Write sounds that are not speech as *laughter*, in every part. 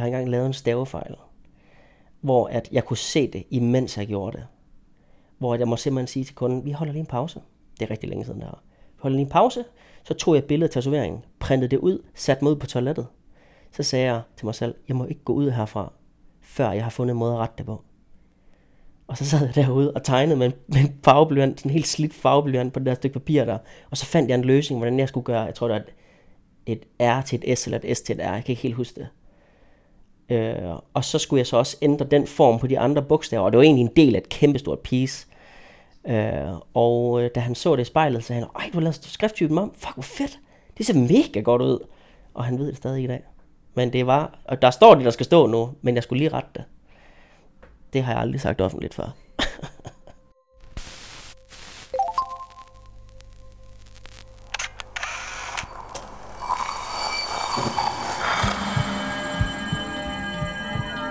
jeg har engang lavet en stavefejl, hvor at jeg kunne se det, imens jeg gjorde det. Hvor jeg må simpelthen sige til kunden, vi holder lige en pause. Det er rigtig længe siden, der Vi holder lige en pause, så tog jeg billedet af tatoveringen, printede det ud, satte mig ud på toilettet. Så sagde jeg til mig selv, jeg må ikke gå ud herfra, før jeg har fundet en måde at rette det på. Og så sad jeg derude og tegnede med en, med en farveblyant, sådan en helt slidt farveblyant på det der stykke papir der. Og så fandt jeg en løsning, hvordan jeg skulle gøre, jeg tror det var et, et R til et S eller et S til et R, jeg kan ikke helt huske det. Øh, og så skulle jeg så også ændre den form på de andre bogstaver, og det var egentlig en del af et kæmpestort piece. Øh, og øh, da han så det i spejlet, så sagde han, ej, du har lavet skrifttypen om, fuck, hvor fedt, det ser mega godt ud. Og han ved det stadig i dag. Men det var, og der står det, der skal stå nu, men jeg skulle lige rette det. Det har jeg aldrig sagt offentligt før.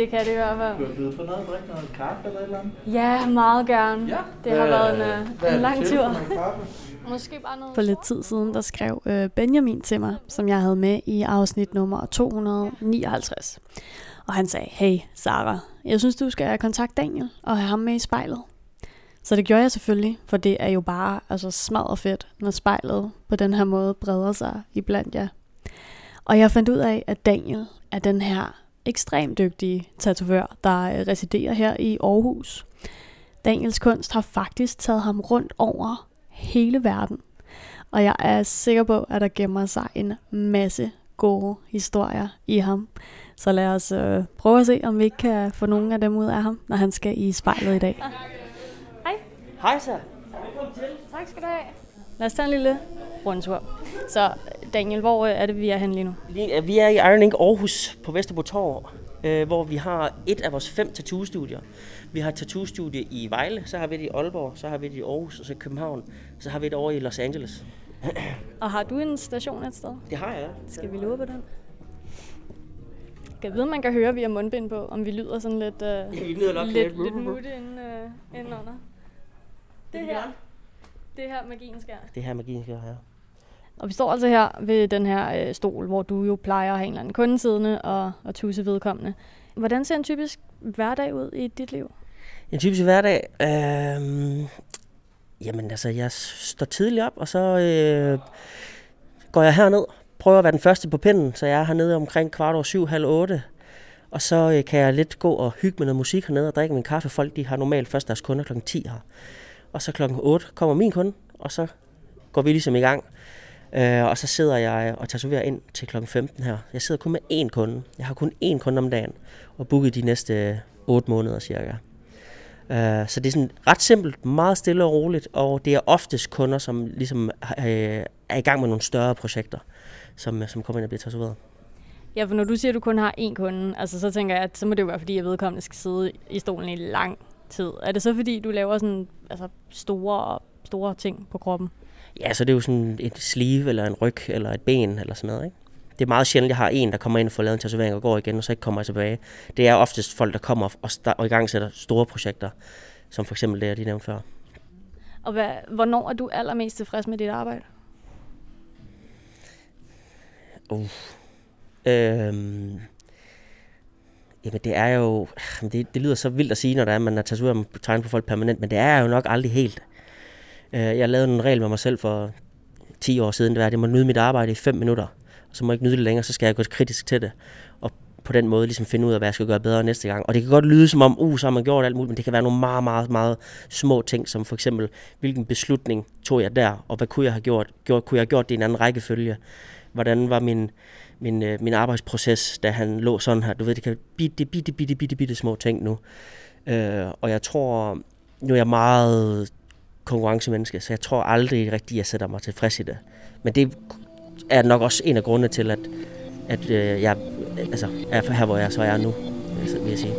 Det kan det i hvert fald. Du har blevet på noget, drikke noget kaffe eller et eller andet? Ja, meget gerne. Ja. Det har været en, øh, en lang tur. Måske bare noget. For lidt tid siden, der skrev øh, Benjamin til mig, som jeg havde med i afsnit nummer 259. Og han sagde, hey Sara, jeg synes du skal kontakte Daniel og have ham med i spejlet. Så det gjorde jeg selvfølgelig, for det er jo bare altså, smadret fedt, når spejlet på den her måde breder sig iblandt jer. Og jeg fandt ud af, at Daniel af den her ekstremt dygtige tatovør, der øh, residerer her i Aarhus. Daniels kunst har faktisk taget ham rundt over hele verden. Og jeg er sikker på, at der gemmer sig en masse gode historier i ham. Så lad os øh, prøve at se, om vi ikke kan få nogle af dem ud af ham, når han skal i spejlet i dag. Hej. Hej så. Velkommen til. Tak skal du have. Lad os tage en lille rundtur. Så Daniel, hvor er det, vi er henne lige nu? Vi er i Iron Ink Aarhus på Vesterbro Torv, øh, hvor vi har et af vores fem tattoo-studier. Vi har et tattoo-studie i Vejle, så har vi det i Aalborg, så har vi det i Aarhus og så i København, så har vi det over i Los Angeles. og har du en station et sted? Det har jeg, Skal vi lure på den? Jeg ved, man kan høre via mundbind på, om vi lyder sådan lidt, uh, ja, *laughs* vi lyder nok lidt, lidt, lidt mutte inden, uh, inden under. Det her, det her magien sker. Det her magien sker, ja. Og vi står altså her ved den her øh, stol, hvor du jo plejer at have en eller anden kunde siddende og, og tusse vedkommende. Hvordan ser en typisk hverdag ud i dit liv? En typisk hverdag? Øh, jamen altså, jeg står tidligt op, og så øh, går jeg herned, prøver at være den første på pinden, så jeg er hernede omkring kvart over syv, halv otte. Og så øh, kan jeg lidt gå og hygge med noget musik hernede og drikke min kaffe. Folk de har normalt først deres kunder klokken 10 her. Og så klokken 8 kommer min kunde, og så går vi ligesom i gang. Øh, og så sidder jeg og tatoverer ind til kl. 15 her. Jeg sidder kun med én kunde. Jeg har kun én kunde om dagen, og booket de næste 8 måneder cirka. Øh, så det er sådan ret simpelt, meget stille og roligt, og det er oftest kunder, som ligesom øh, er i gang med nogle større projekter, som, øh, som kommer ind og bliver tatoveret. Ja, for når du siger, at du kun har én kunde, altså så tænker jeg, at så må det jo være, fordi jeg vedkommende skal sidde i stolen i lang tid. Er det så, fordi du laver sådan altså, store, store ting på kroppen? Ja, så det er jo sådan et sleeve, eller en ryg, eller et ben, eller sådan noget, ikke? Det er meget sjældent, at jeg har en, der kommer ind og får lavet en tatovering og går igen, og så ikke kommer tilbage. Det er oftest folk, der kommer og, start, og i gang sætter store projekter, som for eksempel det, jeg lige nævnte før. Og hvad, hvornår er du allermest tilfreds med dit arbejde? Uh. Øhm. Jamen det er jo, det, det lyder så vildt at sige, når det er, man er tatoveret med tegn på folk permanent, men det er jo nok aldrig helt. Øh, jeg lavede en regel med mig selv for 10 år siden, det var, at jeg må nyde mit arbejde i 5 minutter. Og så må jeg ikke nyde det længere, så skal jeg gå kritisk til det. Og på den måde ligesom finde ud af, hvad jeg skal gøre bedre næste gang. Og det kan godt lyde som om, uh, så har man gjort alt muligt, men det kan være nogle meget, meget, meget små ting, som for eksempel, hvilken beslutning tog jeg der, og hvad kunne jeg have gjort? gjort kunne jeg have gjort det i en anden rækkefølge? Hvordan var min, min, øh, min arbejdsproces, da han lå sådan her? Du ved, det kan bitte, bitte, bitte, bitte, bitte små ting nu. Øh, og jeg tror, nu er jeg meget konkurrencemenneske, så jeg tror aldrig rigtigt, at jeg sætter mig tilfreds i det. Men det er nok også en af grundene til, at, at øh, jeg altså, er her, hvor jeg så er nu, vil jeg sige.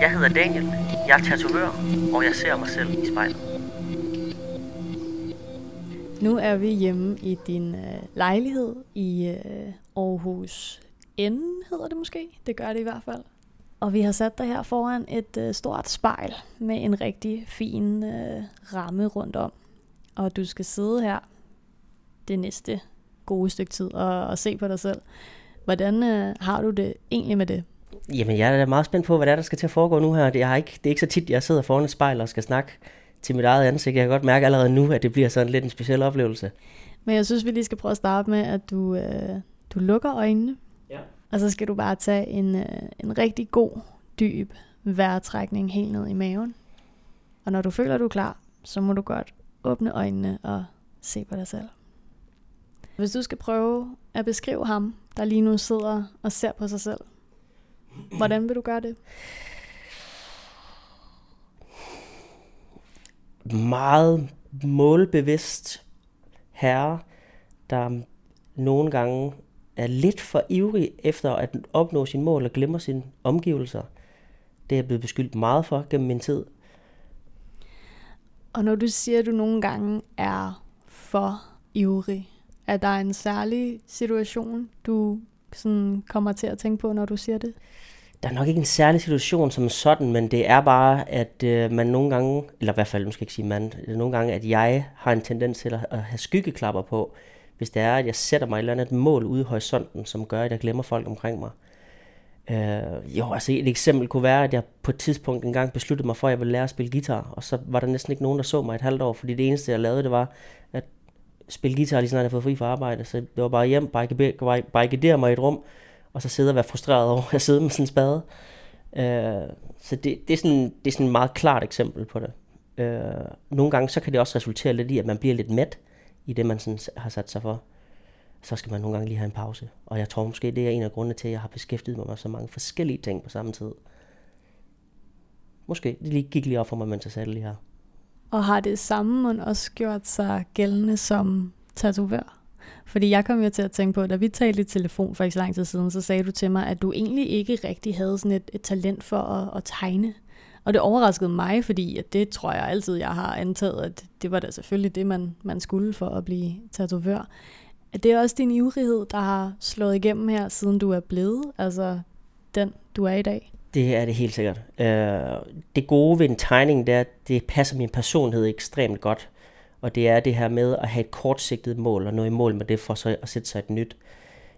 Jeg hedder Daniel, jeg er tatovør, og jeg ser mig selv i spejlet. Nu er vi hjemme i din øh, lejlighed i øh, Aarhus N, hedder det måske. Det gør det i hvert fald. Og vi har sat dig her foran et øh, stort spejl med en rigtig fin øh, ramme rundt om. Og du skal sidde her det næste gode stykke tid og, og se på dig selv. Hvordan øh, har du det egentlig med det? Jamen, jeg er meget spændt på, hvad der, er, der skal til at foregå nu her. Det er, ikke, det er ikke så tit, jeg sidder foran et spejl og skal snakke til mit eget ansigt. Jeg kan godt mærke allerede nu, at det bliver sådan lidt en speciel oplevelse. Men jeg synes, vi lige skal prøve at starte med, at du, øh, du lukker øjnene. Og så skal du bare tage en, øh, en rigtig god, dyb vejrtrækning helt ned i maven. Og når du føler, at du er klar, så må du godt åbne øjnene og se på dig selv. Hvis du skal prøve at beskrive ham, der lige nu sidder og ser på sig selv, hvordan vil du gøre det? Meget målbevidst herre, der nogle gange er lidt for ivrig efter at opnå sin mål og glemmer sine omgivelser. Det er jeg blevet beskyldt meget for gennem min tid. Og når du siger, at du nogle gange er for ivrig, er der en særlig situation, du sådan kommer til at tænke på, når du siger det? Der er nok ikke en særlig situation som sådan, men det er bare, at øh, man nogle gange, eller i hvert fald, nu skal jeg ikke sige man, nogle gange, at jeg har en tendens til at, at have skyggeklapper på, hvis det er, at jeg sætter mig et eller andet mål ude i horisonten, som gør, at jeg glemmer folk omkring mig. Øh, jo, altså et eksempel kunne være, at jeg på et tidspunkt engang besluttede mig for, at jeg ville lære at spille guitar, og så var der næsten ikke nogen, der så mig et halvt år, fordi det eneste, jeg lavede, det var at spille guitar, lige snart jeg fået fri fra arbejde. Så det var bare hjem, barrikadere mig i et rum, og så sidde og være frustreret over at sidde med sådan en spade. Øh, så det, det, er sådan, det er sådan et meget klart eksempel på det. Øh, nogle gange så kan det også resultere lidt i, at man bliver lidt mæt i det, man sådan har sat sig for så skal man nogle gange lige have en pause. Og jeg tror måske, det er en af grundene til, at jeg har beskæftiget mig med så mange forskellige ting på samme tid. Måske. Det lige gik lige op for mig, mens jeg satte lige her. Og har det samme man også gjort sig gældende som tatovør? Fordi jeg kom jo til at tænke på, da vi talte i telefon for ikke så lang tid siden, så sagde du til mig, at du egentlig ikke rigtig havde sådan et, et talent for at, at tegne. Og det overraskede mig, fordi at det tror jeg altid, jeg har antaget, at det var da selvfølgelig det, man, man skulle for at blive tatovør. Er det også din ivrighed, der har slået igennem her, siden du er blevet, altså den, du er i dag? Det er det helt sikkert. Øh, det gode ved en tegning, det er, at det passer min personlighed ekstremt godt. Og det er det her med at have et kortsigtet mål, og nå i mål med det, for så at sætte sig et nyt.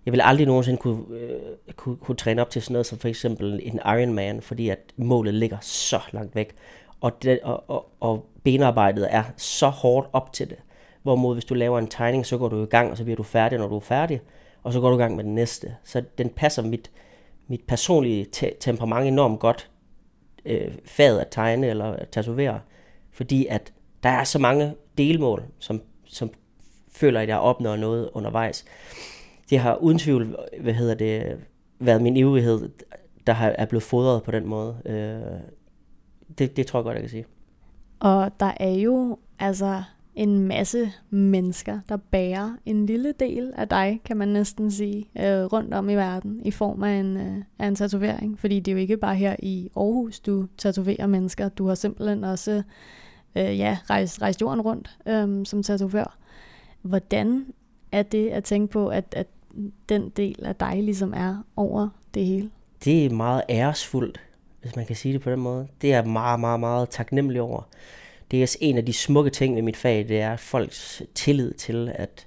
Jeg vil aldrig nogensinde kunne, øh, kunne, kunne træne op til sådan noget som for eksempel en Ironman, fordi at målet ligger så langt væk. Og, det, og, og, og benarbejdet er så hårdt op til det. Hvorimod hvis du laver en tegning, så går du i gang, og så bliver du færdig, når du er færdig, og så går du i gang med den næste. Så den passer mit, mit personlige te- temperament enormt godt, øh, faget at tegne eller tatovere, fordi at der er så mange delmål, som, som føler, at jeg opnår noget undervejs. Det har uden tvivl, hvad hedder det, været min ivrighed, der har, er blevet fodret på den måde. Øh, det, det tror jeg godt, jeg kan sige. Og der er jo altså en masse mennesker, der bærer en lille del af dig, kan man næsten sige, øh, rundt om i verden i form af en, øh, af en tatovering. Fordi det er jo ikke bare her i Aarhus, du tatoverer mennesker. Du har simpelthen også øh, ja, rejst, rejst jorden rundt øh, som tatovør. Hvordan er det at tænke på, at, at den del af dig ligesom er over det hele? Det er meget æresfuldt, hvis man kan sige det på den måde. Det er meget, meget, meget taknemmelig over det er en af de smukke ting ved mit fag, det er folks tillid til, at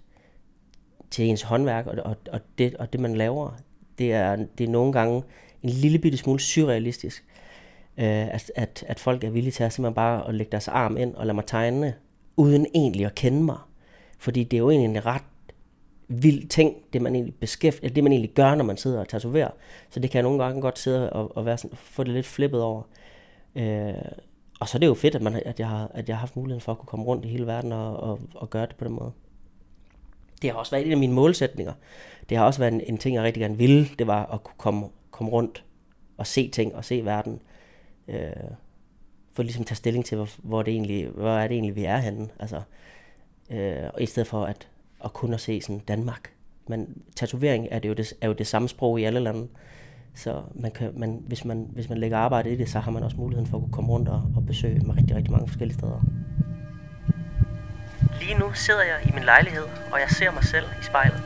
til ens håndværk og, og, og, det, og det, man laver. Det er, det er nogle gange en lille bitte smule surrealistisk, øh, at, at, at folk er villige til at simpelthen bare at lægge deres arm ind og lade mig tegne, uden egentlig at kende mig. Fordi det er jo egentlig en ret vild ting, det man egentlig beskæftiger, det man egentlig gør, når man sidder og tatoverer. Så det kan jeg nogle gange godt sidde og, og være sådan, få det lidt flippet over. Øh, og så er det jo fedt, at, man, at, jeg har, at jeg har haft muligheden for at kunne komme rundt i hele verden og, og, og gøre det på den måde. Det har også været en af mine målsætninger. Det har også været en, en ting, jeg rigtig gerne ville. Det var at kunne komme, komme rundt og se ting og se verden. Øh, for ligesom at tage stilling til, hvor, hvor, det egentlig, hvor er det egentlig, vi er henne. Altså, øh, og i stedet for at, at kun at se sådan Danmark. Men tatovering er, det jo det, er jo det samme sprog i alle lande. Så man kan, man, hvis, man, hvis man lægger arbejde i det, så har man også muligheden for at kunne komme rundt og, og besøge med rigtig, rigtig mange forskellige steder. Lige nu sidder jeg i min lejlighed, og jeg ser mig selv i spejlet.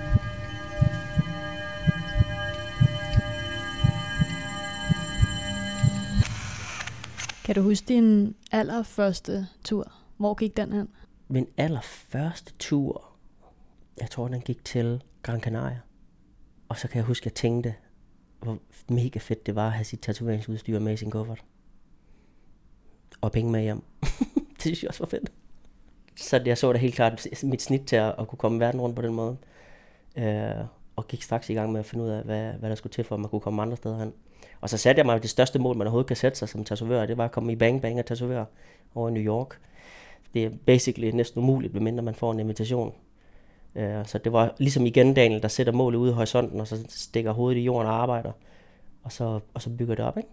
Kan du huske din allerførste tur? Hvor gik den hen? Min allerførste tur, jeg tror, den gik til Gran Canaria. Og så kan jeg huske, at jeg tænkte, hvor mega fedt det var at have sit tatoveringsudstyr med i sin kuffert. Og penge med hjem. *laughs* det synes jeg også var fedt. Så jeg så det helt klart mit snit til at, at kunne komme verden rundt på den måde. Øh, og gik straks i gang med at finde ud af, hvad, hvad der skulle til for, at man kunne komme andre steder hen. Og så satte jeg mig det største mål, man overhovedet kan sætte sig som tatovør, det var at komme i Bang Bang og tatovere over i New York. Det er basically næsten umuligt, medmindre man får en invitation. Uh, så det var ligesom igen Daniel, der sætter målet ude i horisonten, og så stikker hovedet i jorden og arbejder, og så, og så bygger det op, ikke?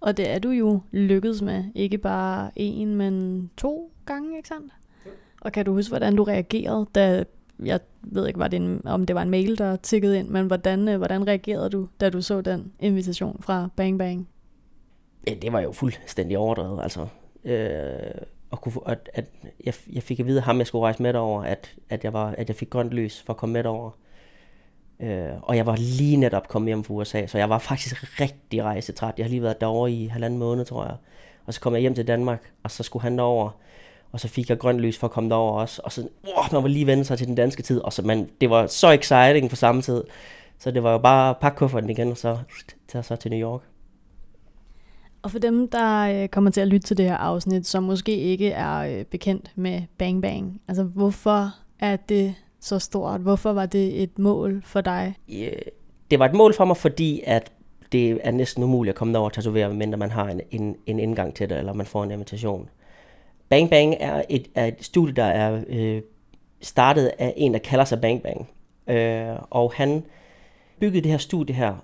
Og det er du jo lykkedes med, ikke bare én, men to gange, ikke sandt? Og kan du huske, hvordan du reagerede, da jeg ved ikke, var det en, om det var en mail, der tikkede ind, men hvordan, øh, hvordan reagerede du, da du så den invitation fra Bang Bang? Ja, det var jo fuldstændig overdrevet, altså. Øh, og kunne, at, at jeg, jeg fik at vide af ham, jeg skulle rejse med over, at, at, jeg var, at jeg fik grønt lys for at komme med over. Øh, og jeg var lige netop kommet hjem fra USA, så jeg var faktisk rigtig rejsetræt. Jeg har lige været derovre i halvanden måned, tror jeg. Og så kom jeg hjem til Danmark, og så skulle han derover og så fik jeg grønt lys for at komme derover også, og så, wow, man var lige vende sig til den danske tid, og så, man, det var så exciting på samme tid, så det var jo bare at pakke kufferten igen, og så tage så til New York. Og for dem, der øh, kommer til at lytte til det her afsnit, som måske ikke er øh, bekendt med Bang Bang, altså hvorfor er det så stort? Hvorfor var det et mål for dig? Det var et mål for mig, fordi at det er næsten umuligt at komme derover og tatovere, medmindre man har en, en, en indgang til det, eller man får en invitation. Bang Bang er et, er et studie, der er øh, startet af en, der kalder sig Bang Bang. Øh, og han byggede det her studie her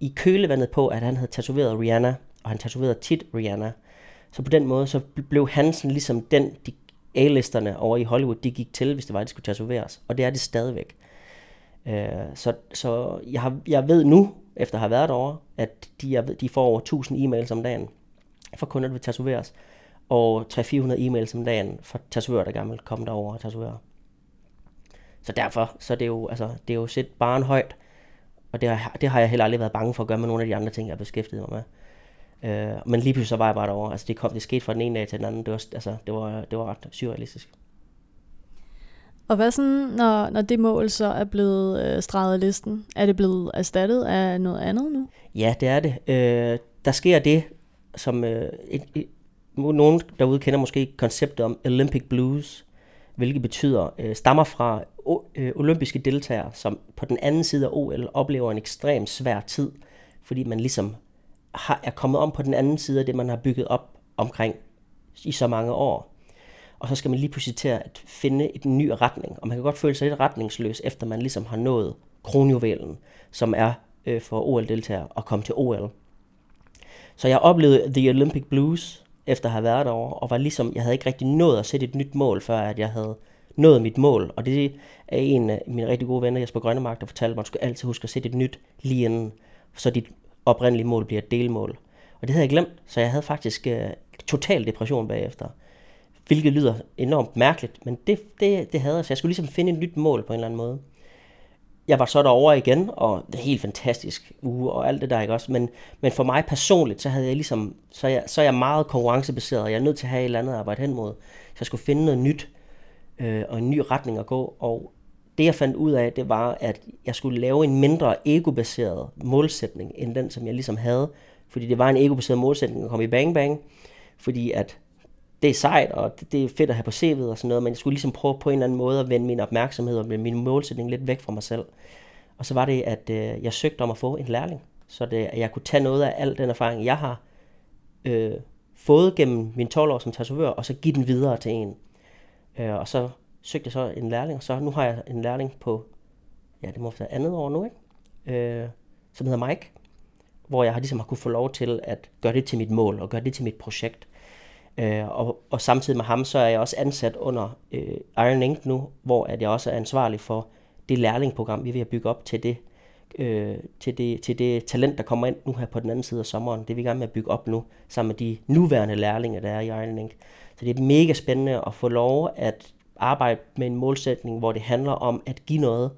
i kølevandet på, at han havde tatoveret Rihanna, og han tatoverede tit Rihanna. Så på den måde, så blev han sådan ligesom den, de A-listerne over i Hollywood, de gik til, hvis det var, at de skulle tatoveres. Og det er det stadigvæk. Øh, så så jeg, har, jeg ved nu, efter at have været derovre, at de, jeg ved, de får over 1000 e-mails om dagen for kunder, der vil tatoveres og 300-400 e-mails om dagen fra tatoverer, der gerne vil komme derover og tatovere. Så derfor, så det er jo, altså, det er jo set barn højt, og det har, det har jeg heller aldrig været bange for at gøre med nogle af de andre ting, jeg har beskæftiget mig med. Uh, men lige pludselig så var jeg bare derovre. Altså det, kom, det skete fra den ene dag til den anden. Det var, altså, det var, det var ret surrealistisk. Og hvad sådan, når, når det mål så er blevet øh, streget af listen? Er det blevet erstattet af noget andet nu? Ja, det er det. Uh, der sker det, som uh, et, et, nogen derude kender måske konceptet om Olympic Blues, hvilket betyder, øh, stammer fra øh, olympiske deltagere, som på den anden side af OL oplever en ekstremt svær tid, fordi man ligesom har, er kommet om på den anden side af det, man har bygget op omkring i så mange år. Og så skal man lige pludselig til at finde en ny retning, og man kan godt føle sig lidt retningsløs, efter man ligesom har nået kronjuvelen, som er øh, for OL-deltagere at komme til OL. Så jeg oplevede The Olympic Blues, efter at have været derovre, og var ligesom, jeg havde ikke rigtig nået at sætte et nyt mål, før at jeg havde nået mit mål. Og det er en af mine rigtig gode venner, Jesper Grønnemark, der fortalte mig, at du skal altid huske at sætte et nyt lige inden, så dit oprindelige mål bliver et delmål. Og det havde jeg glemt, så jeg havde faktisk øh, total depression bagefter. Hvilket lyder enormt mærkeligt, men det, det, det havde jeg, så jeg skulle ligesom finde et nyt mål på en eller anden måde jeg var så derovre igen, og det er helt fantastisk uge og alt det der, ikke også? Men, men for mig personligt, så havde jeg ligesom, så jeg, så er jeg meget konkurrencebaseret, og jeg er nødt til at have et eller andet at arbejde hen mod. Så jeg skulle finde noget nyt, øh, og en ny retning at gå, og det jeg fandt ud af, det var, at jeg skulle lave en mindre ego-baseret målsætning, end den, som jeg ligesom havde. Fordi det var en ego-baseret målsætning at komme i Bang Bang, fordi at det er sejt, og det, det er fedt at have på CV'et og sådan noget, men jeg skulle ligesom prøve på en eller anden måde at vende min opmærksomhed og min målsætning lidt væk fra mig selv. Og så var det, at øh, jeg søgte om at få en lærling, så det, at jeg kunne tage noget af al den erfaring, jeg har øh, fået gennem min 12 år som tatovør, og så give den videre til en. Øh, og så søgte jeg så en lærling, og så nu har jeg en lærling på, ja, det må være andet år nu, ikke? Øh, som hedder Mike, hvor jeg har ligesom har kunne få lov til at gøre det til mit mål, og gøre det til mit projekt. Øh, og, og samtidig med ham, så er jeg også ansat under øh, Iron Inc. nu, hvor at jeg også er ansvarlig for det lærlingprogram, vi vil bygge op til det, øh, til, det, til det talent, der kommer ind nu her på den anden side af sommeren. Det er vi i gang med at bygge op nu, sammen med de nuværende lærlinge, der er i Iron Inc. Så det er mega spændende at få lov at arbejde med en målsætning, hvor det handler om at give noget,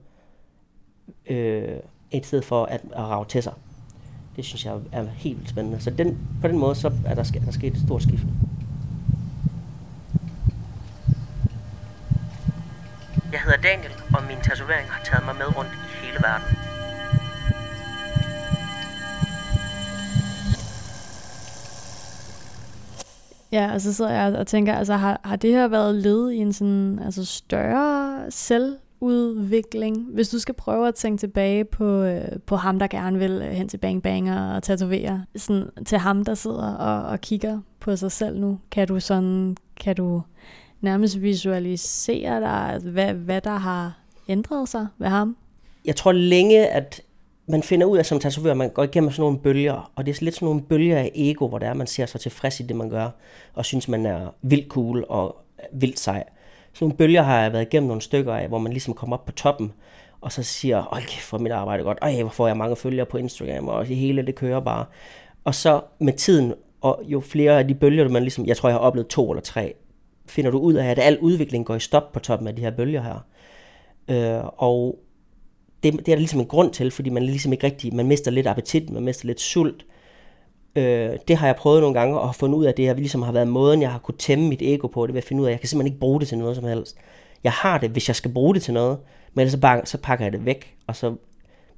øh, i stedet for at, at rave til sig. Det synes jeg er helt vildt spændende. Så den, på den måde, så er der, er der sket et stort skift. Jeg hedder Daniel, og min tatovering har taget mig med rundt i hele verden. Ja, og så sidder jeg og tænker, altså har, har det her været led i en sådan altså større selvudvikling? Hvis du skal prøve at tænke tilbage på, øh, på ham, der gerne vil øh, hen til Bang Bang og tatovere, sådan til ham, der sidder og, og kigger på sig selv nu, kan du sådan, kan du nærmest visualisere dig, hvad, hvad der har ændret sig ved ham? Jeg tror længe, at man finder ud af som tatovør, man går igennem sådan nogle bølger, og det er lidt sådan nogle bølger af ego, hvor det er, man ser sig tilfreds i det, man gør, og synes, man er vildt cool og vildt sej. Sådan nogle bølger har jeg været igennem nogle stykker af, hvor man ligesom kommer op på toppen, og så siger, oj kæft, for mit arbejde godt, ej, hvor får jeg mange følgere på Instagram, og det hele, det kører bare. Og så med tiden, og jo flere af de bølger, man ligesom, jeg tror, jeg har oplevet to eller tre, finder du ud af, at al udvikling går i stop på toppen af de her bølger her. Øh, og det, det er der ligesom en grund til, fordi man ligesom ikke rigtig, man mister lidt appetit, man mister lidt sult. Øh, det har jeg prøvet nogle gange, og har fundet ud af, at det her ligesom har været måden, jeg har kunne tæmme mit ego på, det ved at finde ud af, at jeg kan simpelthen ikke bruge det til noget som helst. Jeg har det, hvis jeg skal bruge det til noget, men ellers så, bare, så pakker jeg det væk, og så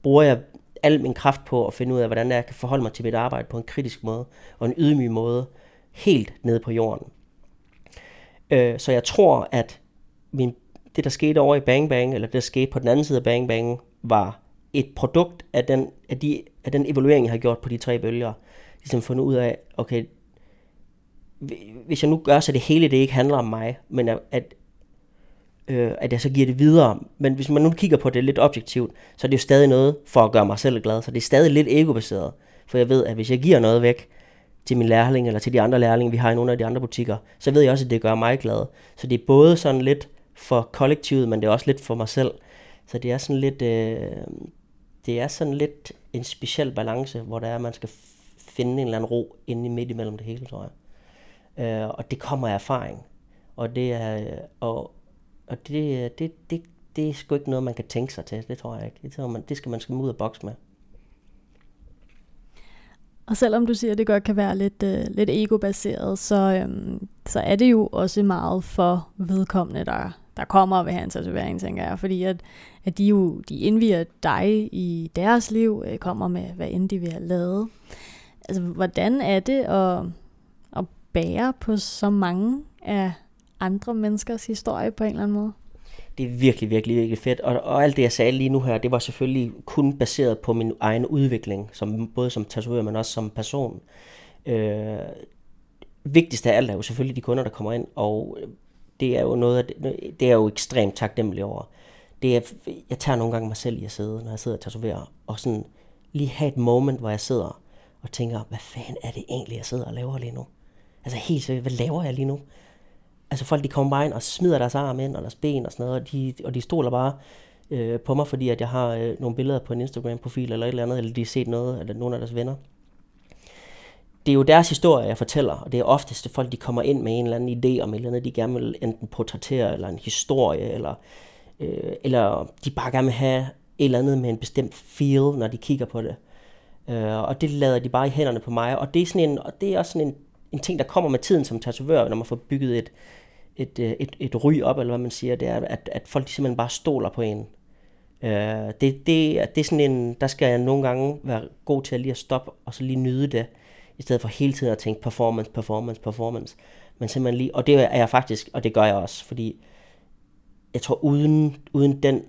bruger jeg al min kraft på at finde ud af, hvordan jeg kan forholde mig til mit arbejde på en kritisk måde, og en ydmyg måde, helt nede på jorden. Øh, så jeg tror, at min, det, der skete over i Bang Bang, eller det, der skete på den anden side af Bang Bang, var et produkt af den, af, de, af den evaluering, jeg har gjort på de tre bølger. Ligesom fundet ud af, okay, hvis jeg nu gør så det hele, det ikke handler om mig, men at, øh, at jeg så giver det videre. Men hvis man nu kigger på det lidt objektivt, så er det jo stadig noget for at gøre mig selv glad. Så det er stadig lidt egobaseret. For jeg ved, at hvis jeg giver noget væk til min lærling, eller til de andre lærlinge, vi har i nogle af de andre butikker, så ved jeg også, at det gør mig glad. Så det er både sådan lidt for kollektivet, men det er også lidt for mig selv. Så det er sådan lidt, øh, det er sådan lidt en speciel balance, hvor der er, at man skal finde en eller anden ro inde midt imellem det hele, tror jeg. Øh, og det kommer af erfaring. Og det er, øh, og, og det, øh, det, det, det er sgu ikke noget, man kan tænke sig til. Det tror jeg ikke. Det, tror man, det skal man skal ud af boks med. Og selvom du siger, at det godt kan være lidt, øh, lidt ego-baseret, så, øhm, så er det jo også meget for vedkommende, der, der kommer og hans en tatovering, tænker jeg. Fordi at, at de jo de indviger dig i deres liv, øh, kommer med, hvad end de vil have lavet. Altså, hvordan er det at, at bære på så mange af andre menneskers historie på en eller anden måde? Det er virkelig, virkelig, virkelig fedt. Og, og alt det, jeg sagde lige nu her, det var selvfølgelig kun baseret på min egen udvikling, som, både som tatoverer, men også som person. Øh, vigtigst af alt er jo selvfølgelig de kunder, der kommer ind, og det er jo noget af det, det er jo ekstremt taknemmelig over. Det er, jeg tager nogle gange mig selv i at sidde, når jeg sidder og tatoverer, og sådan lige have et moment, hvor jeg sidder og tænker, hvad fanden er det egentlig, jeg sidder og laver lige nu? Altså helt seriøst, hvad laver jeg lige nu? Altså folk, de kommer bare ind og smider deres arm ind, og deres ben og sådan noget, og de, og de stoler bare øh, på mig, fordi at jeg har øh, nogle billeder på en Instagram-profil eller et eller andet, eller de har set noget, eller nogle af deres venner det er jo deres historie, jeg fortæller, og det er oftest folk, de kommer ind med en eller anden idé om et eller andet, de gerne vil enten portrættere, eller en historie, eller, øh, eller de bare gerne vil have et eller andet med en bestemt feel, når de kigger på det. Øh, og det lader de bare i hænderne på mig, og det er, sådan en, og det er også sådan en, en ting, der kommer med tiden som tatovør, når man får bygget et, et, øh, et, et ry op, eller hvad man siger, det er, at, at folk de simpelthen bare stoler på en. Øh, det, det, det er sådan en, der skal jeg nogle gange være god til at lige at stoppe, og så lige nyde det, i stedet for hele tiden at tænke performance, performance, performance. Men simpelthen lige, og det er jeg faktisk, og det gør jeg også, fordi jeg tror uden, uden den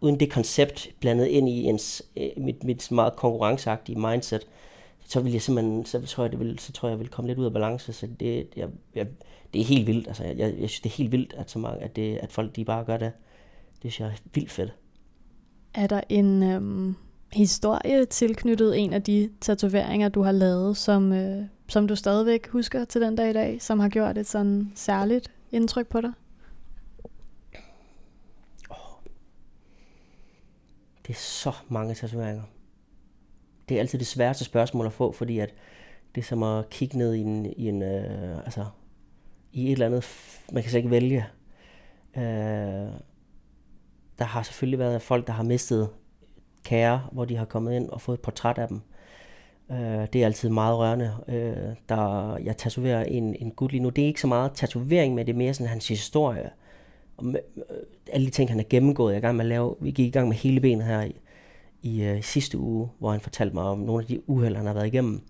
uden det koncept blandet ind i ens, øh, mit, mit meget konkurrenceagtige mindset, så vil jeg simpelthen, så tror jeg, det vil, så tror jeg, jeg vil komme lidt ud af balance, så det, jeg, jeg, det er helt vildt, altså jeg, jeg synes, det er helt vildt, at så mange, at, det, at folk de bare gør det. Det synes jeg er vildt fedt. Er der en øhm, historie tilknyttet en af de tatoveringer, du har lavet, som, øh, som du stadigvæk husker til den dag i dag, som har gjort et sådan særligt indtryk på dig? Det er så mange tatoveringer. Det er altid det sværeste spørgsmål at få, fordi at det er som at kigge ned i en, i en øh, altså, i et eller andet, man kan så ikke vælge. Øh, der har selvfølgelig været folk, der har mistet kære, hvor de har kommet ind og fået et portræt af dem. Øh, det er altid meget rørende. Øh, der, jeg tatoverer en, en gut lige nu. Det er ikke så meget tatovering, men det er mere sådan hans historie. Og med, øh, alle de ting, han har gennemgået. Jeg er gang med at lave, vi gik i gang med hele benet her i, i øh, sidste uge, hvor han fortalte mig om nogle af de uheld, han har været igennem.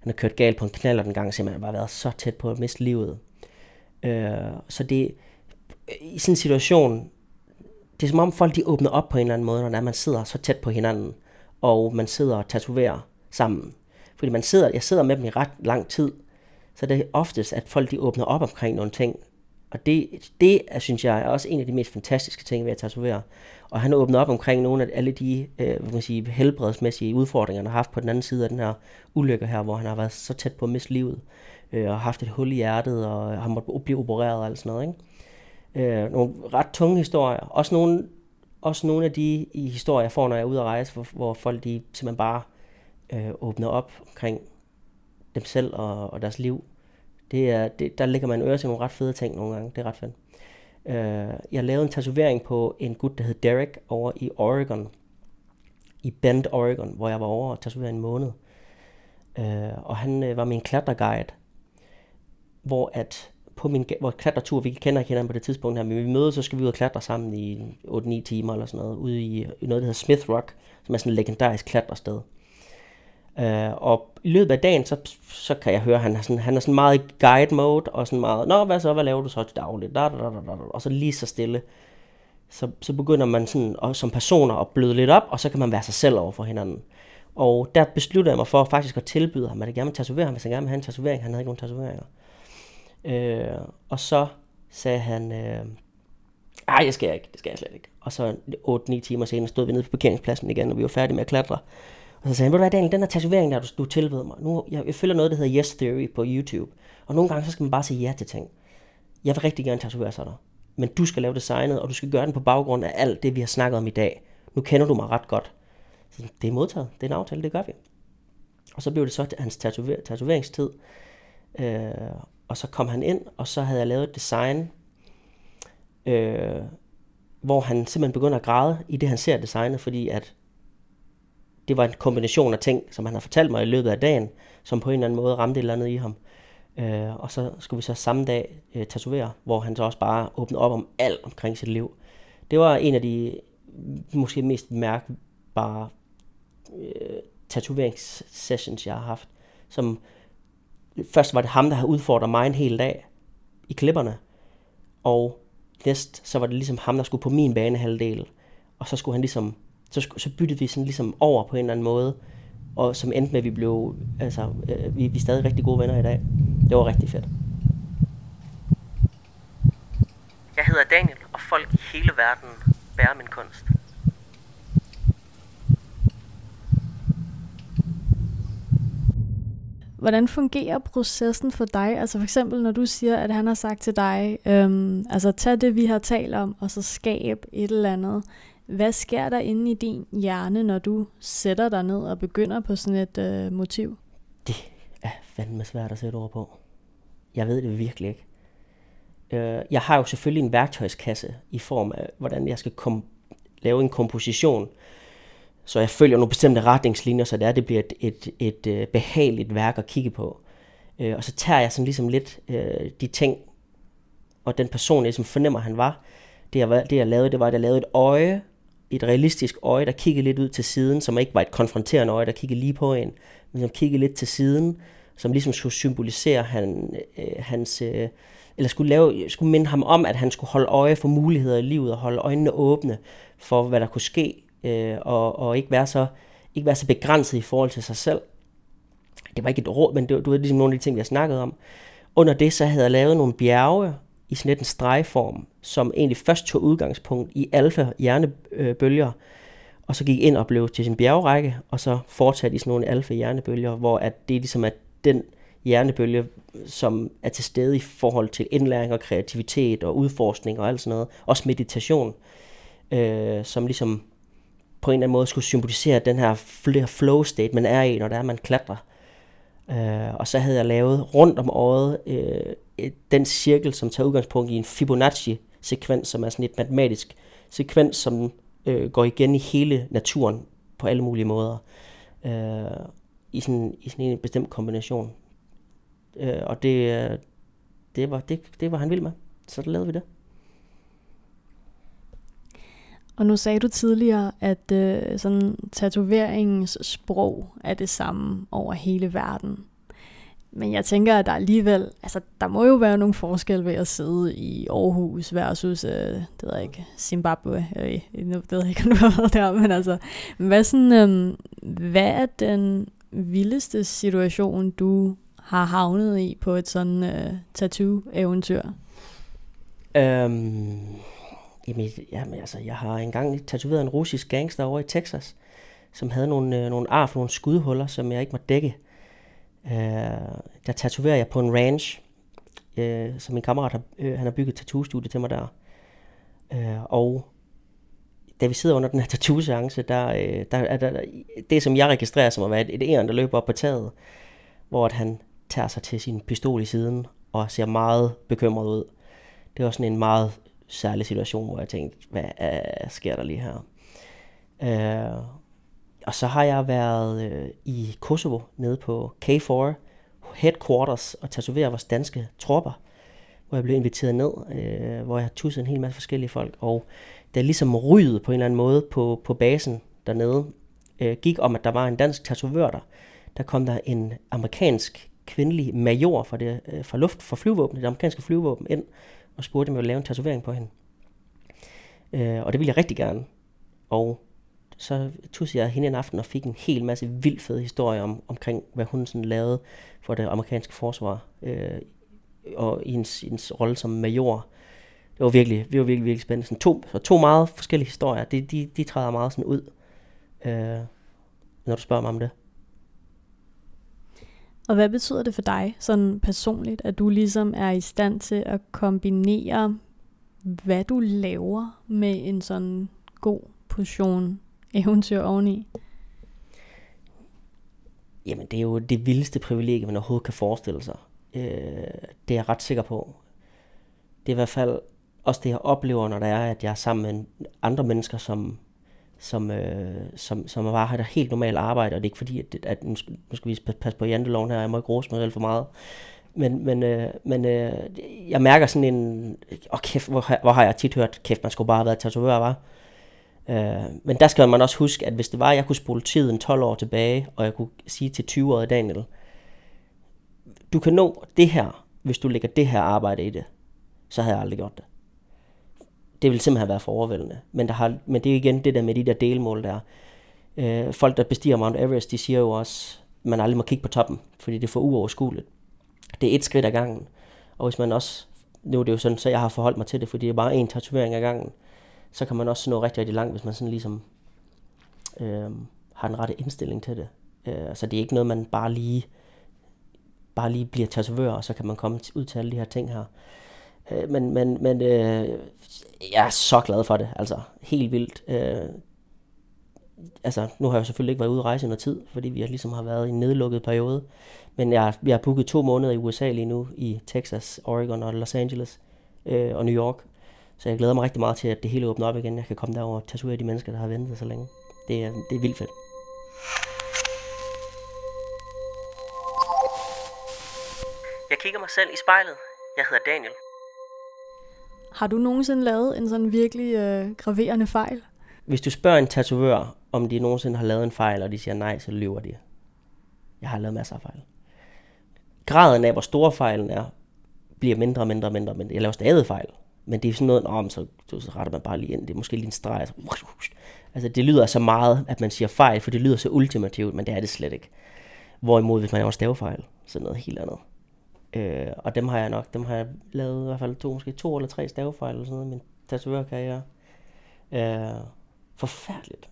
Han har kørt galt på en knaller den gang, så han har været så tæt på at miste livet. Øh, så det, øh, i sådan en situation, det er som om folk de åbner op på en eller anden måde, når man sidder så tæt på hinanden, og man sidder og tatoverer sammen. Fordi man sidder, jeg sidder med dem i ret lang tid, så det er oftest, at folk de åbner op omkring nogle ting. Og det, det er, synes jeg, er også en af de mest fantastiske ting ved at tatovere. Og han åbner op omkring nogle af alle de øh, hvad man sige, helbredsmæssige udfordringer, han har haft på den anden side af den her ulykke her, hvor han har været så tæt på at miste livet, øh, og haft et hul i hjertet, og har måttet blive opereret og alt sådan noget. Ikke? Øh, nogle ret tunge historier. Også nogle, også nogle af de i historier, jeg får, når jeg er ude at rejse, hvor, hvor folk de simpelthen bare øh, åbner op omkring dem selv og, og deres liv. Det er, det, der ligger man øre til nogle ret fede ting nogle gange. Det er ret fedt. Øh, jeg lavede en tatovering på en gut, der hed Derek, over i Oregon. I Bend, Oregon, hvor jeg var over og tatoverede en måned. Øh, og han øh, var min klatreguide, hvor at på min vores klatretur, vi kender ikke hinanden på det tidspunkt her, men vi mødes, så skal vi ud og klatre sammen i 8-9 timer eller sådan noget, ude i, noget, der hedder Smith Rock, som er sådan et legendarisk klatrested. Uh, og i løbet af dagen, så, så kan jeg høre, at han er, sådan, han er sådan meget i guide mode, og sådan meget, nå, hvad så, hvad laver du så til dagligt? Da, da, da, da, da. Og så lige så stille, så, så begynder man sådan, og, som personer at bløde lidt op, og så kan man være sig selv over for hinanden. Og der besluttede jeg mig for faktisk at tilbyde ham, at jeg gerne vil tatovere ham, hvis han gerne vil have en tatovering. Han havde ikke nogen tatoveringer. Øh, og så sagde han, øh, ej, det skal jeg ikke, det skal jeg slet ikke. Og så 8-9 timer senere stod vi nede på parkeringspladsen igen, og vi var færdige med at klatre. Og så sagde han, ved du hvad Daniel, den her tatovering, der du, du tilbød mig, nu, jeg, jeg følger noget, der hedder Yes Theory på YouTube. Og nogle gange, så skal man bare sige ja til ting. Jeg vil rigtig gerne tatovere sig dig. Men du skal lave designet, og du skal gøre den på baggrund af alt det, vi har snakket om i dag. Nu kender du mig ret godt. Så det er modtaget. Det er en aftale, det gør vi. Og så blev det så hans tatover- tatoveringstid. Øh, og så kom han ind, og så havde jeg lavet et design, øh, hvor han simpelthen begynder at græde i det, han ser designet, fordi at det var en kombination af ting, som han har fortalt mig i løbet af dagen, som på en eller anden måde ramte et eller andet i ham. Øh, og så skulle vi så samme dag øh, tatovere, hvor han så også bare åbnede op om alt omkring sit liv. Det var en af de måske mest mærkbare øh, tatoveringssessions, jeg har haft. Som først var det ham, der havde udfordret mig en hel dag i klipperne. Og næst, så var det ligesom ham, der skulle på min banehalvdel. Og så skulle han ligesom så, så byttede vi sådan ligesom over på en eller anden måde, og som endte med, at vi blev, altså, øh, vi, vi er stadig rigtig gode venner i dag. Det var rigtig fedt. Jeg hedder Daniel, og folk i hele verden bærer min kunst. Hvordan fungerer processen for dig? Altså for eksempel, når du siger, at han har sagt til dig, øhm, altså tag det, vi har talt om, og så skab et eller andet. Hvad sker der inde i din hjerne, når du sætter dig ned og begynder på sådan et øh, motiv? Det er fandme svært at sætte ord på. Jeg ved det virkelig ikke. Øh, jeg har jo selvfølgelig en værktøjskasse i form af, hvordan jeg skal kom- lave en komposition, så jeg følger nogle bestemte retningslinjer, så det, er, det bliver et, et, et, et behageligt værk at kigge på. Øh, og så tager jeg sådan ligesom lidt øh, de ting, og den person, jeg som fornemmer, han var. Det jeg, det jeg lavede, det var, at jeg lavede et øje, et realistisk øje, der kiggede lidt ud til siden, som ikke var et konfronterende øje, der kiggede lige på en, men som kiggede lidt til siden, som ligesom skulle symbolisere han, øh, hans, øh, eller skulle, lave, skulle minde ham om, at han skulle holde øje for muligheder i livet, og holde øjnene åbne for, hvad der kunne ske, øh, og, og ikke, være så, ikke være så begrænset i forhold til sig selv. Det var ikke et råd, men det var, det ligesom nogle af de ting, vi har snakket om. Under det så havde jeg lavet nogle bjerge i sådan lidt en stregform, som egentlig først tog udgangspunkt i alfa hjernebølger, og så gik ind og blev til sin bjergrække, og så fortsatte i sådan nogle alfa hjernebølger, hvor at det ligesom er den hjernebølge, som er til stede i forhold til indlæring og kreativitet og udforskning og alt sådan noget. Også meditation, øh, som ligesom på en eller anden måde skulle symbolisere den her flow state, man er i, når det er, man klatrer. Øh, og så havde jeg lavet rundt om året øh, den cirkel, som tager udgangspunkt i en Fibonacci-sekvens, som er sådan et matematisk sekvens, som øh, går igen i hele naturen på alle mulige måder. Øh, i, sådan, I sådan en bestemt kombination. Øh, og det, øh, det, var, det, det var han vild med. Så der lavede vi det. Og nu sagde du tidligere, at øh, sådan tatoveringens sprog er det samme over hele verden. Men jeg tænker, at der alligevel, altså der må jo være nogle forskelle ved at sidde i Aarhus versus, øh, det ved jeg ikke, Zimbabwe. Øh, det ved jeg ikke, *laughs* om du har været der, men altså, hvad, sådan, øh, hvad er den vildeste situation, du har havnet i på et sådan øh, tattoo-eventyr? Um jamen, jamen, altså, jeg har engang tatoveret en russisk gangster over i Texas, som havde nogle, øh, nogle ar for nogle skudhuller, som jeg ikke må dække. Øh, der tatoverer jeg på en ranch, øh, som min kammerat har, øh, han har bygget et tattoo-studie til mig der. Øh, og da vi sidder under den her tattoo-seance, der, øh, der er der, det, som jeg registrerer som at være et, et æren, der løber op på taget, hvor at han tager sig til sin pistol i siden og ser meget bekymret ud. Det var sådan en meget særlig situation, hvor jeg tænkte, hvad er, sker der lige her? Øh, og så har jeg været øh, i Kosovo, nede på K4 Headquarters, og tatoveret vores danske tropper, hvor jeg blev inviteret ned, øh, hvor jeg har tusset en hel masse forskellige folk, og der ligesom ryget på en eller anden måde på, på basen dernede, øh, gik om, at der var en dansk tatovør der. Der kom der en amerikansk kvindelig major fra, det, øh, fra luft, fra flyvåbnet, det amerikanske flyvåben, ind og spurgte, om jeg ville lave en tatovering på hende. Øh, og det ville jeg rigtig gerne. Og så tussede jeg hende en aften og fik en hel masse vildt fede historier om, omkring, hvad hun sådan lavede for det amerikanske forsvar, øh, og hendes, hendes rolle som major. Det var virkelig, det var virkelig, virkelig spændende. Sådan to, så to meget forskellige historier, de, de, de træder meget sådan ud, øh, når du spørger mig om det. Og hvad betyder det for dig, sådan personligt, at du ligesom er i stand til at kombinere, hvad du laver med en sådan god portion eventyr oveni? Jamen, det er jo det vildeste privilegie, man overhovedet kan forestille sig. Øh, det er jeg ret sikker på. Det er i hvert fald også det, jeg oplever, når det er, at jeg er sammen med andre mennesker, som, som, øh, som, som bare har et helt normalt arbejde, og det er ikke fordi, at, at nu, skal, nu skal vi passe på janteloven her, jeg må ikke rose mig selv for meget. Men, men, øh, men øh, jeg mærker sådan en, åh oh, kæft, hvor, hvor har jeg tit hørt, kæft, man skulle bare have været tatovør, var. Øh, men der skal man også huske, at hvis det var, at jeg kunne spole tiden 12 år tilbage, og jeg kunne sige til 20-årige Daniel, du kan nå det her, hvis du lægger det her arbejde i det, så havde jeg aldrig gjort det. Det vil simpelthen have været for overvældende. Men, der har, men det er igen det der med de der delmål der. Øh, folk, der bestiger Mount Everest, de siger jo også, at man aldrig må kigge på toppen, fordi det er for uoverskueligt. Det er et skridt ad gangen. Og hvis man også, nu er det jo sådan, så jeg har forholdt mig til det, fordi det er bare en tatovering ad gangen så kan man også nå rigtig, rigtig langt, hvis man sådan ligesom øh, har den rette indstilling til det. Øh, så det er ikke noget, man bare lige, bare lige bliver tatovør, og så kan man komme ud til alle de her ting her. Øh, men men, men øh, jeg er så glad for det, altså helt vildt. Øh, altså, nu har jeg selvfølgelig ikke været ude at rejse i noget tid, fordi vi ligesom har været i en nedlukket periode. Men jeg, jeg har booket to måneder i USA lige nu, i Texas, Oregon og Los Angeles øh, og New York. Så jeg glæder mig rigtig meget til, at det hele åbner op igen. Jeg kan komme derover og tatovere de mennesker, der har ventet så længe. Det er, det er vildt fedt. Jeg kigger mig selv i spejlet. Jeg hedder Daniel. Har du nogensinde lavet en sådan virkelig øh, graverende fejl? Hvis du spørger en tatovør, om de nogensinde har lavet en fejl, og de siger nej, så lyver de. Jeg har lavet masser af fejl. graden af, hvor store fejlen er, bliver mindre og mindre og mindre, mindre. Jeg laver stadig fejl. Men det er sådan noget, om så, så retter man bare lige ind. Det er måske lige en streg. Så, altså det lyder så meget, at man siger fejl, for det lyder så ultimativt, men det er det slet ikke. Hvorimod, hvis man laver stavefejl, så er noget helt andet. Øh, og dem har jeg nok, dem har jeg lavet i hvert fald to, måske to eller tre stavefejl eller sådan noget, min tatovørkarriere. Øh, forfærdeligt.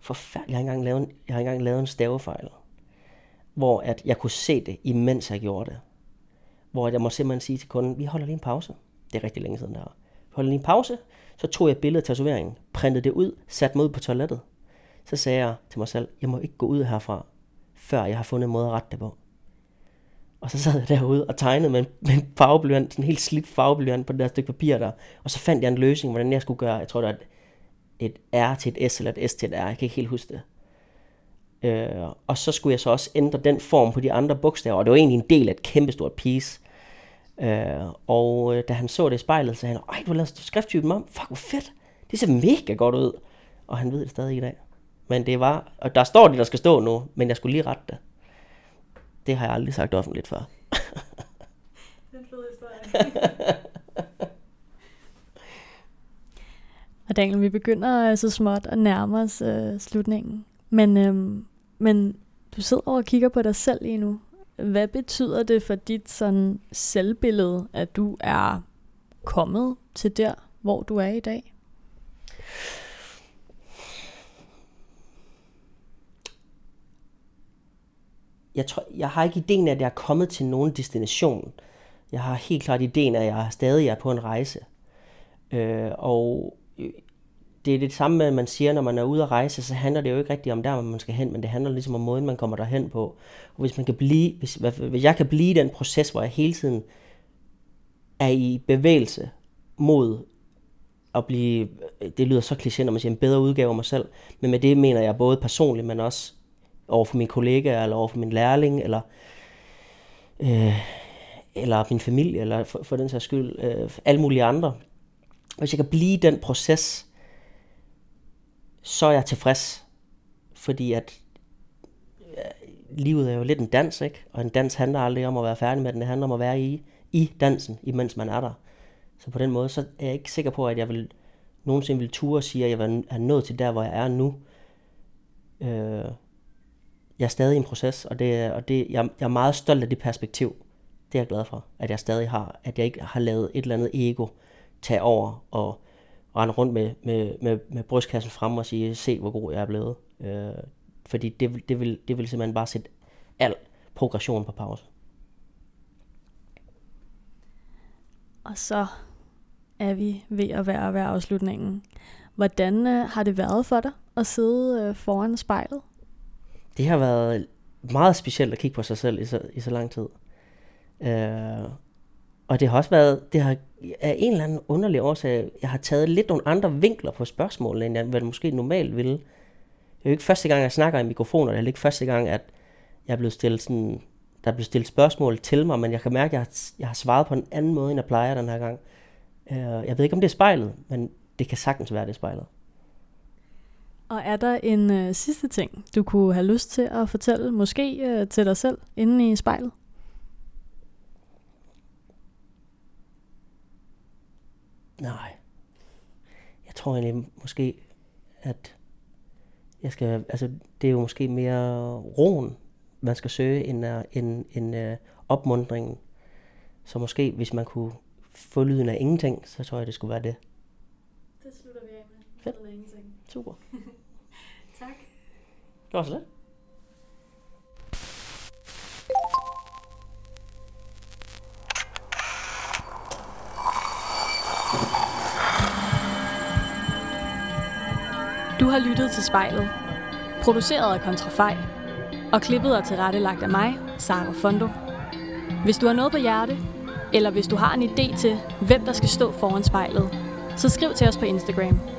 Forfærdeligt. Jeg har engang lavet en, jeg har engang lavet en stavefejl, hvor at jeg kunne se det, imens jeg gjorde det. Hvor jeg må simpelthen sige til kunden, vi holder lige en pause. Det er rigtig længe siden der. Vi holder lige en pause, så tog jeg billedet af tatoveringen, printede det ud, satte mig ud på toilettet. Så sagde jeg til mig selv, jeg må ikke gå ud herfra, før jeg har fundet en måde at rette det på. Og så sad jeg derude og tegnede med en, med en farveblyant, sådan en helt slidt farveblyant på det der stykke papir der. Og så fandt jeg en løsning, hvordan jeg skulle gøre, jeg tror det var et, et R til et S eller et S til et R, jeg kan ikke helt huske det. Øh, og så skulle jeg så også ændre den form på de andre bogstaver, og det var egentlig en del af et kæmpestort piece. Øh, og øh, da han så det i spejlet, så sagde han, ej, du har lavet skrifttypen om, fuck, hvor fedt, det ser mega godt ud. Og han ved det stadig i dag. Men det var, og der står det, der skal stå nu, men jeg skulle lige rette det. Det har jeg aldrig sagt offentligt før. *laughs* Den fede historie. *laughs* og Daniel, vi begynder så småt at nærme os øh, slutningen. Men, øhm, men du sidder og kigger på dig selv lige nu. Hvad betyder det for dit sådan selvbillede, at du er kommet til der, hvor du er i dag? Jeg, tror, jeg har ikke ideen af, at jeg er kommet til nogen destination. Jeg har helt klart ideen af, at jeg stadig er på en rejse. Øh, og øh, det er det samme med, at man siger, når man er ude at rejse, så handler det jo ikke rigtigt om der, hvor man skal hen, men det handler ligesom om måden, man kommer derhen på. Og hvis, man kan blive, hvis, hvis jeg kan blive i den proces, hvor jeg hele tiden er i bevægelse mod at blive, det lyder så kliché, når man siger en bedre udgave af mig selv, men med det mener jeg både personligt, men også over for mine kollegaer, eller over for min lærling, eller, øh, eller min familie, eller for, for den sags skyld, øh, alle mulige andre. Hvis jeg kan blive den proces, så er jeg tilfreds. Fordi at øh, livet er jo lidt en dans, ikke? Og en dans handler aldrig om at være færdig med den, det handler om at være i, i dansen, imens man er der. Så på den måde, så er jeg ikke sikker på, at jeg vil nogensinde vil ture og sige, at jeg er nået til der, hvor jeg er nu. Øh, jeg er stadig i en proces, og, det, og det, jeg, jeg er meget stolt af det perspektiv. Det er jeg glad for, at jeg stadig har, at jeg ikke har lavet et eller andet ego tage over og rende rundt med, med, med, med brystkassen frem og sige, se hvor god jeg er blevet. Øh, fordi det, det, vil, det vil simpelthen bare sætte al progression på pause. Og så er vi ved at være ved afslutningen. Hvordan øh, har det været for dig at sidde øh, foran spejlet det har været meget specielt at kigge på sig selv i så, i så lang tid. Øh, og det har også været, det har af en eller anden underlig årsag, jeg har taget lidt nogle andre vinkler på spørgsmålene, end jeg det måske normalt ville. Det er jo ikke første gang, jeg snakker i mikrofoner, det er ikke første gang, at jeg er blevet stillet sådan, der er blevet stillet spørgsmål til mig, men jeg kan mærke, at jeg har, jeg har svaret på en anden måde, end jeg plejer den her gang. Øh, jeg ved ikke, om det er spejlet, men det kan sagtens være, det er spejlet. Og er der en øh, sidste ting, du kunne have lyst til at fortælle, måske øh, til dig selv, inde i spejlet? Nej. Jeg tror egentlig måske, at jeg skal, altså, det er jo måske mere roen, man skal søge, end, uh, end, end uh, opmundringen. Så måske, hvis man kunne få lyden af ingenting, så tror jeg, det skulle være det. Det slutter vi af med. Fedt. Ingenting. Super. *laughs* Det var så lidt. Du har lyttet til spejlet. Produceret af Kontrafej. Og klippet og tilrettelagt af mig, Sara Fondo. Hvis du har noget på hjerte, eller hvis du har en idé til, hvem der skal stå foran spejlet, så skriv til os på Instagram.